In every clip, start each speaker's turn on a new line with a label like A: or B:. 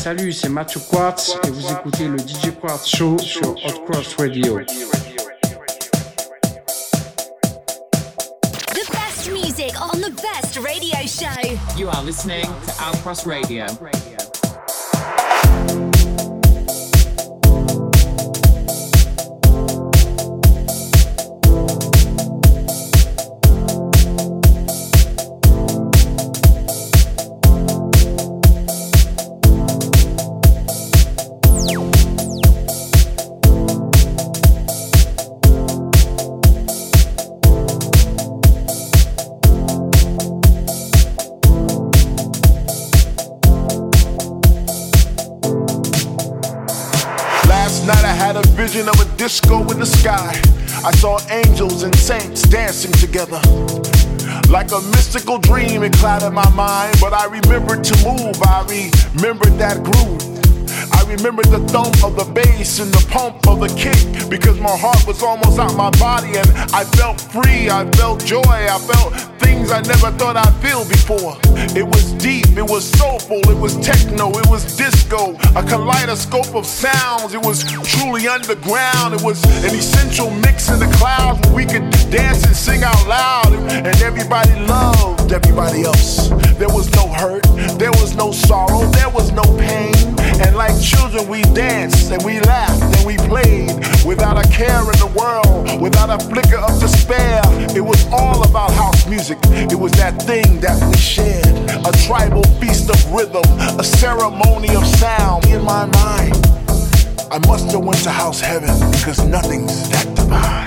A: Salut, c'est Mathieu Quartz et vous écoutez le DJ Quartz Show sur Hot Cross Radio.
B: The best music on the best radio show.
C: You are listening to Outcross Radio.
D: Dream, it clouded my mind, but I remembered to move. I remembered that groove. I remembered the thump of the bass and the pump of the kick because my heart was almost out my body and I felt free. I felt joy. I felt things I never thought I'd feel before. It was deep, it was soulful, it was techno, it was disco, a kaleidoscope of sounds. It was truly underground. It was an essential mix in the clouds where we could dance and sing out loud, and everybody loved everybody else. There was no hurt, there was no sorrow, there was no pain. And like children, we danced and we laughed and we played without a care in the world, without a flicker of despair. It was all about house music. It was that thing that we shared. A tribal feast of rhythm, a ceremony of sound in my mind. I must have went to house heaven because nothing's that divine.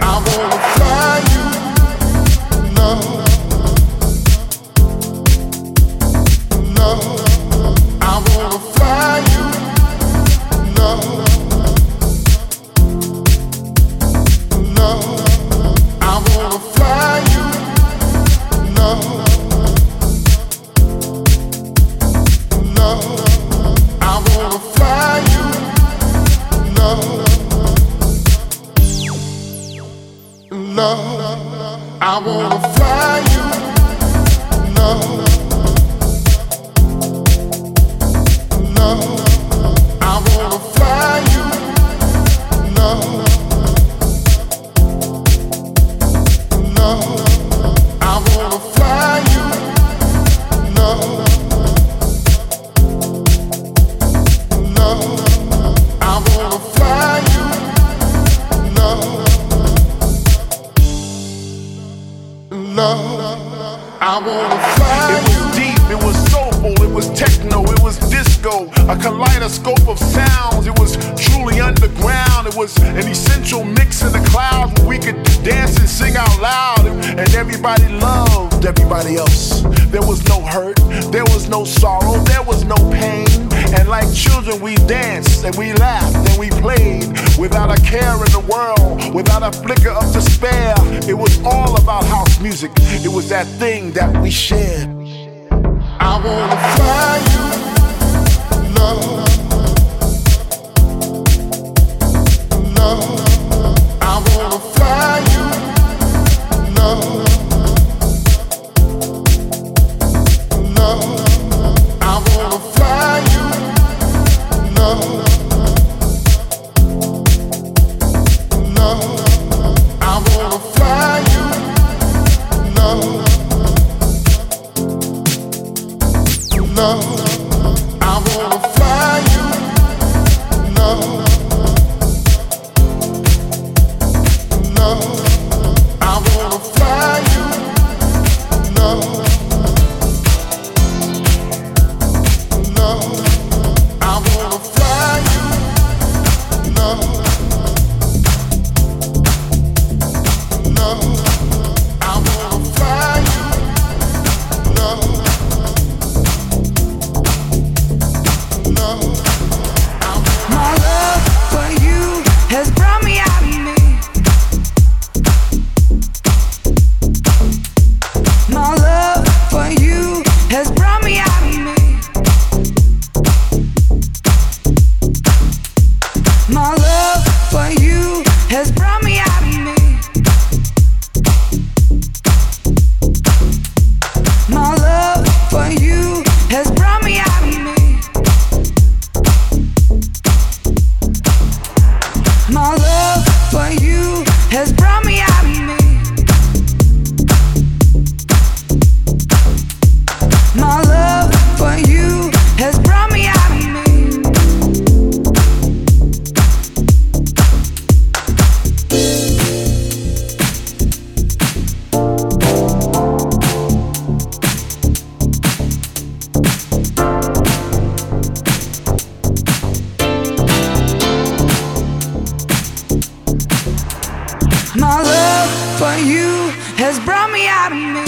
E: My love for you has brought me out of me.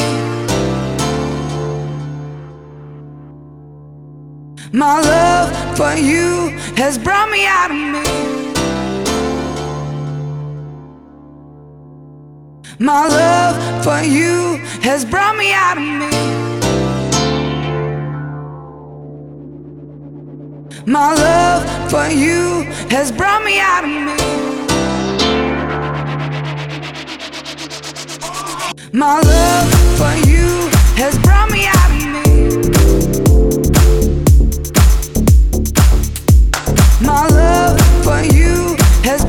E: My love for you has brought me out of me. My love for you has brought me out of me. My love for you has brought me out of me. My love for you has brought me out of me. My love for you has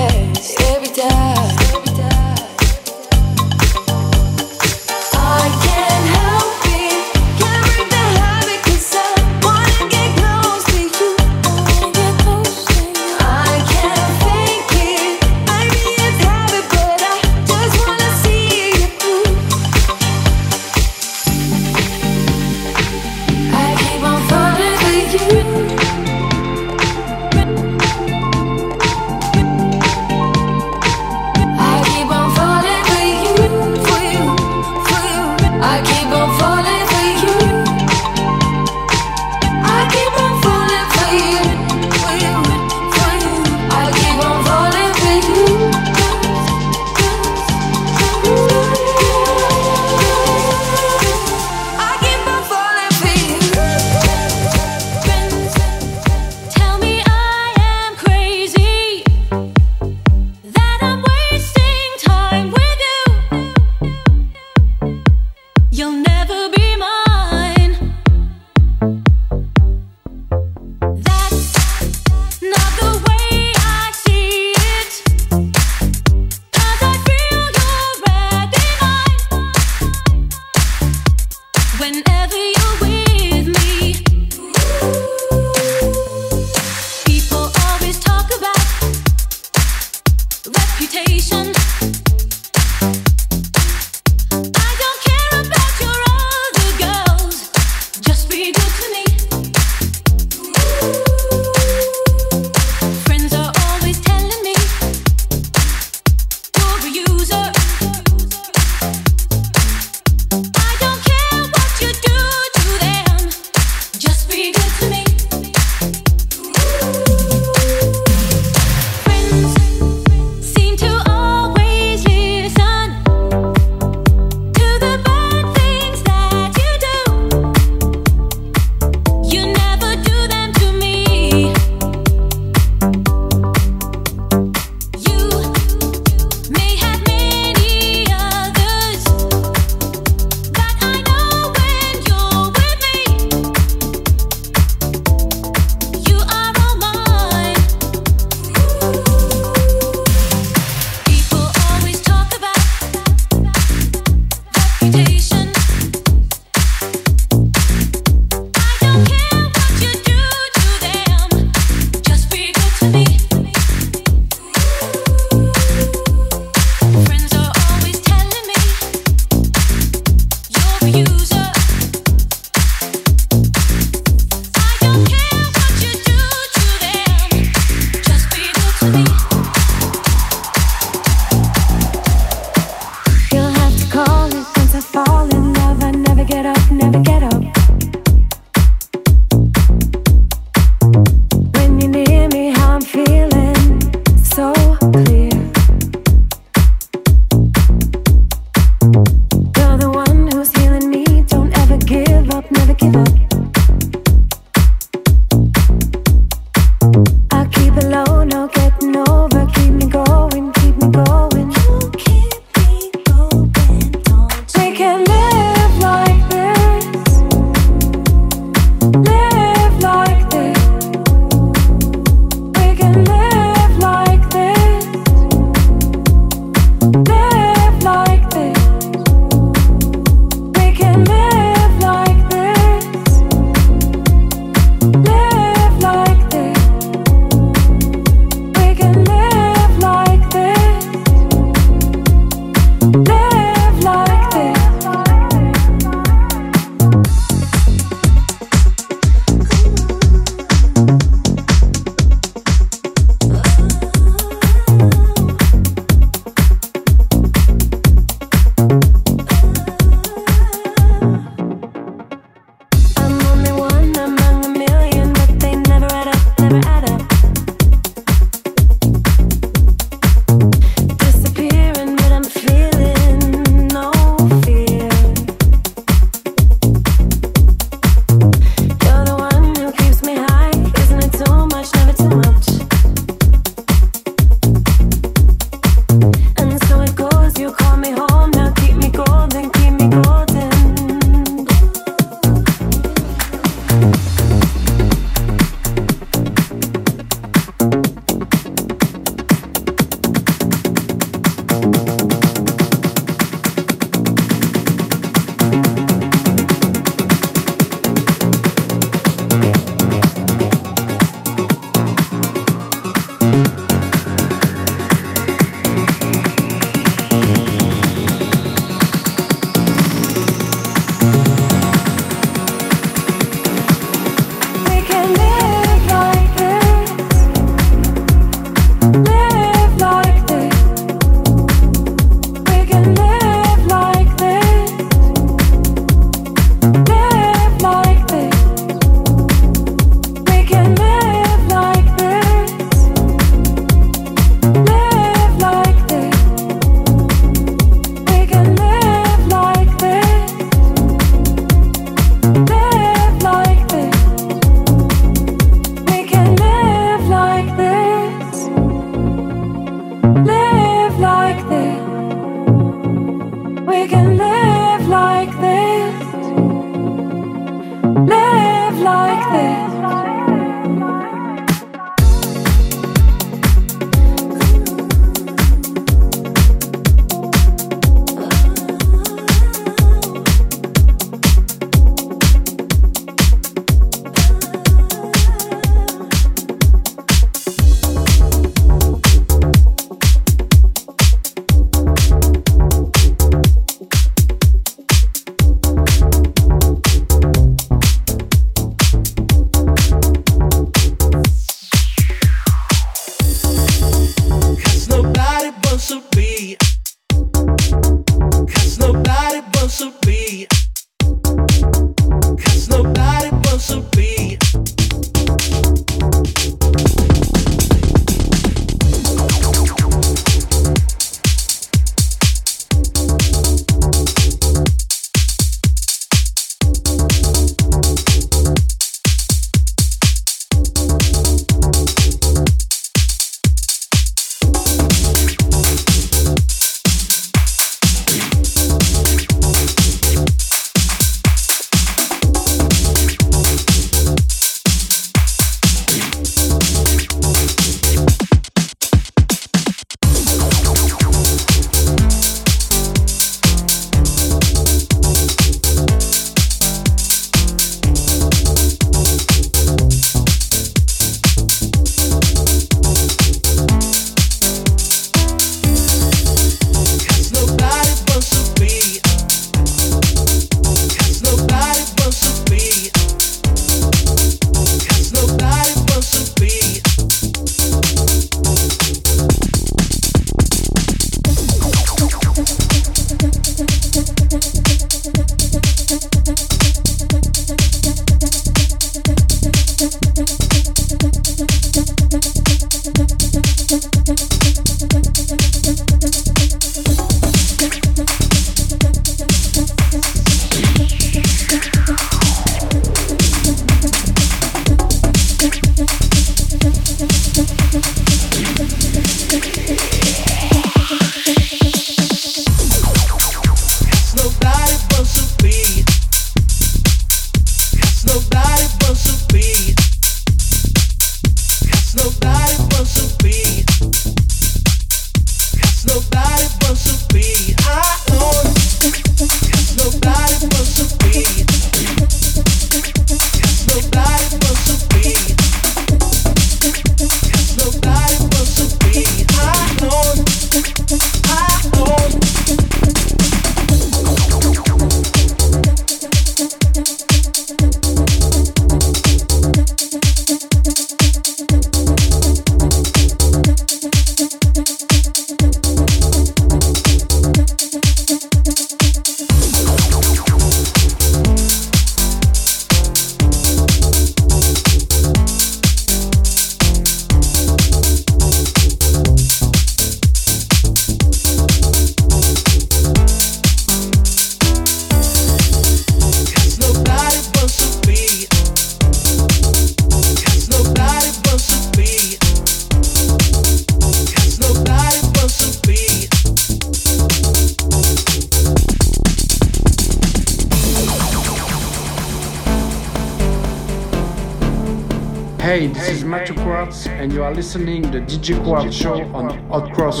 A: and you are listening to the DJ Quartz show on Outcross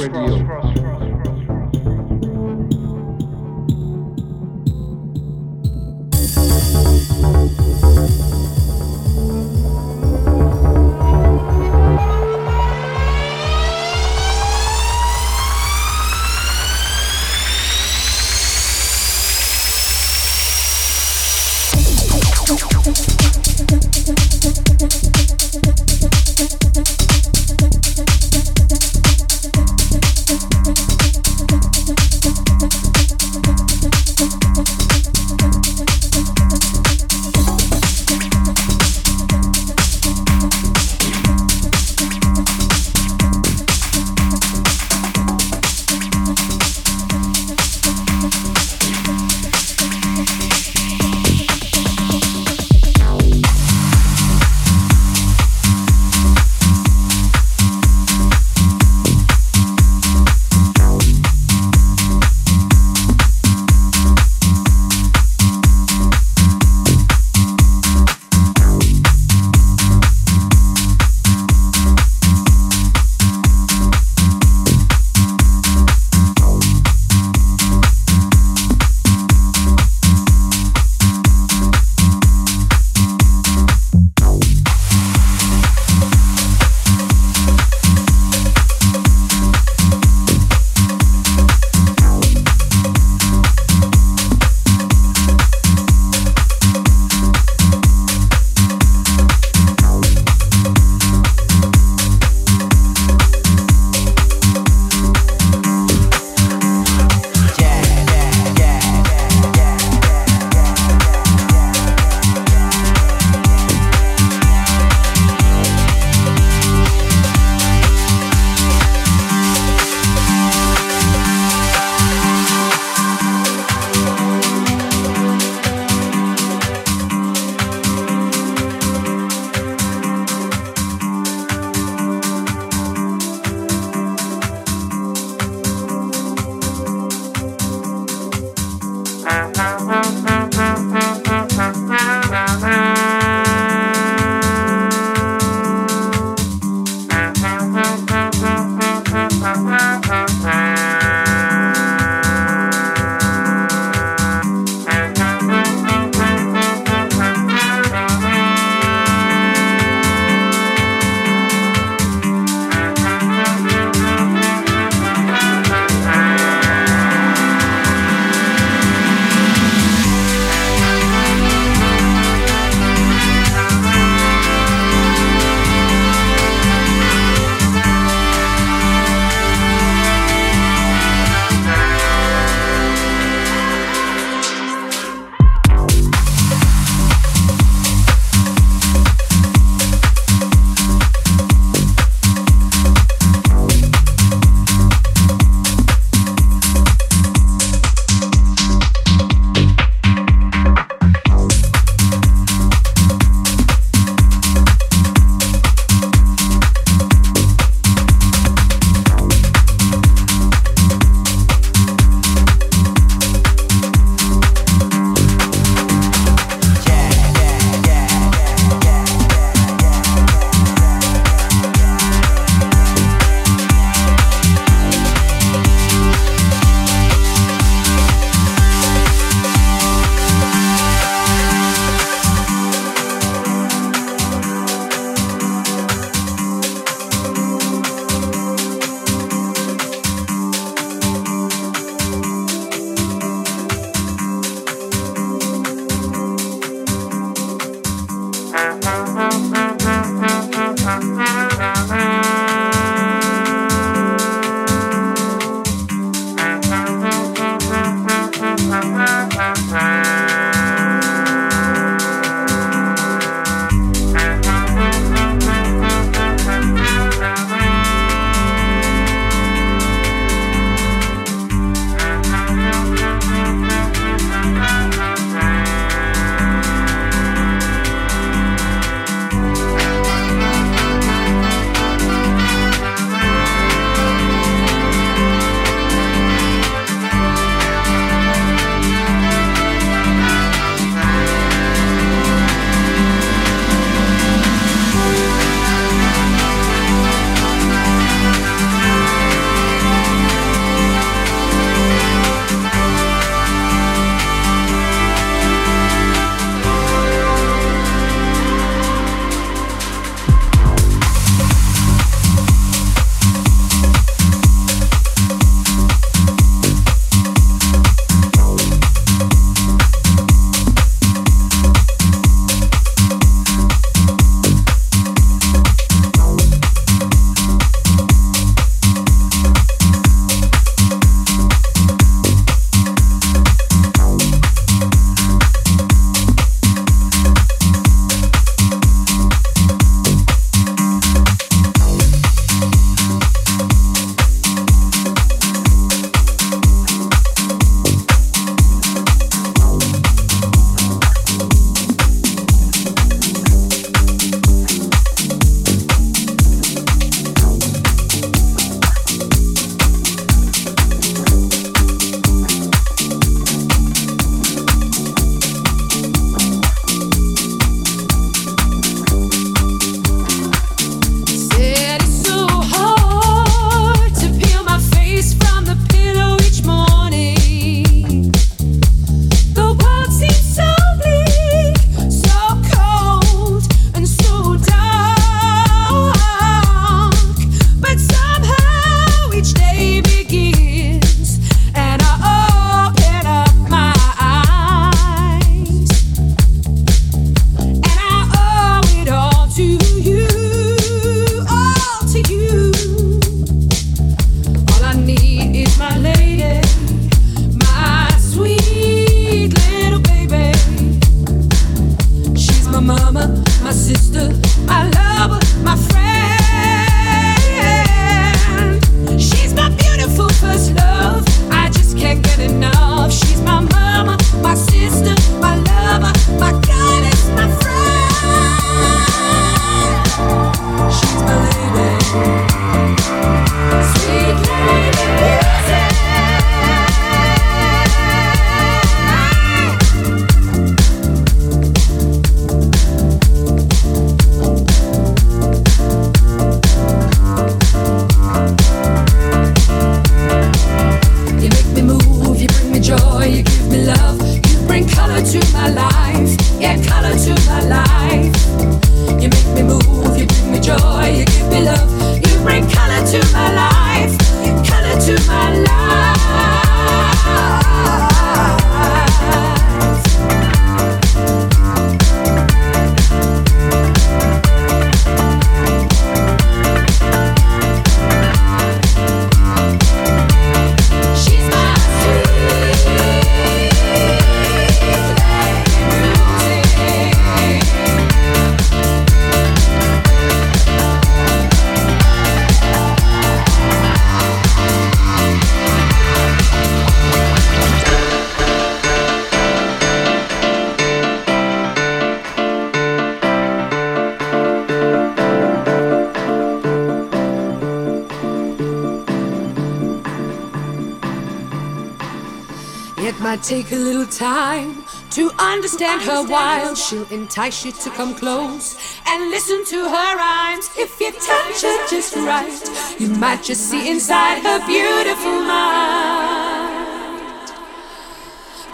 A: Radio.
F: take a little time to understand her while she'll entice you to come close and listen to her rhymes. If you touch her just right, you might just see inside her beautiful mind.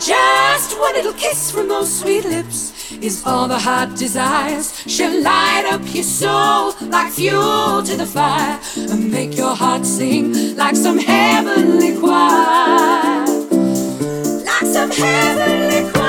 F: Just one little kiss from those sweet lips is all the heart desires. She'll light up your soul like fuel to the fire and make your heart sing like some heavenly choir some heavenly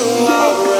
G: you are.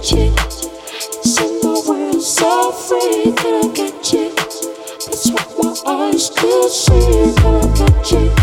G: Can I get you?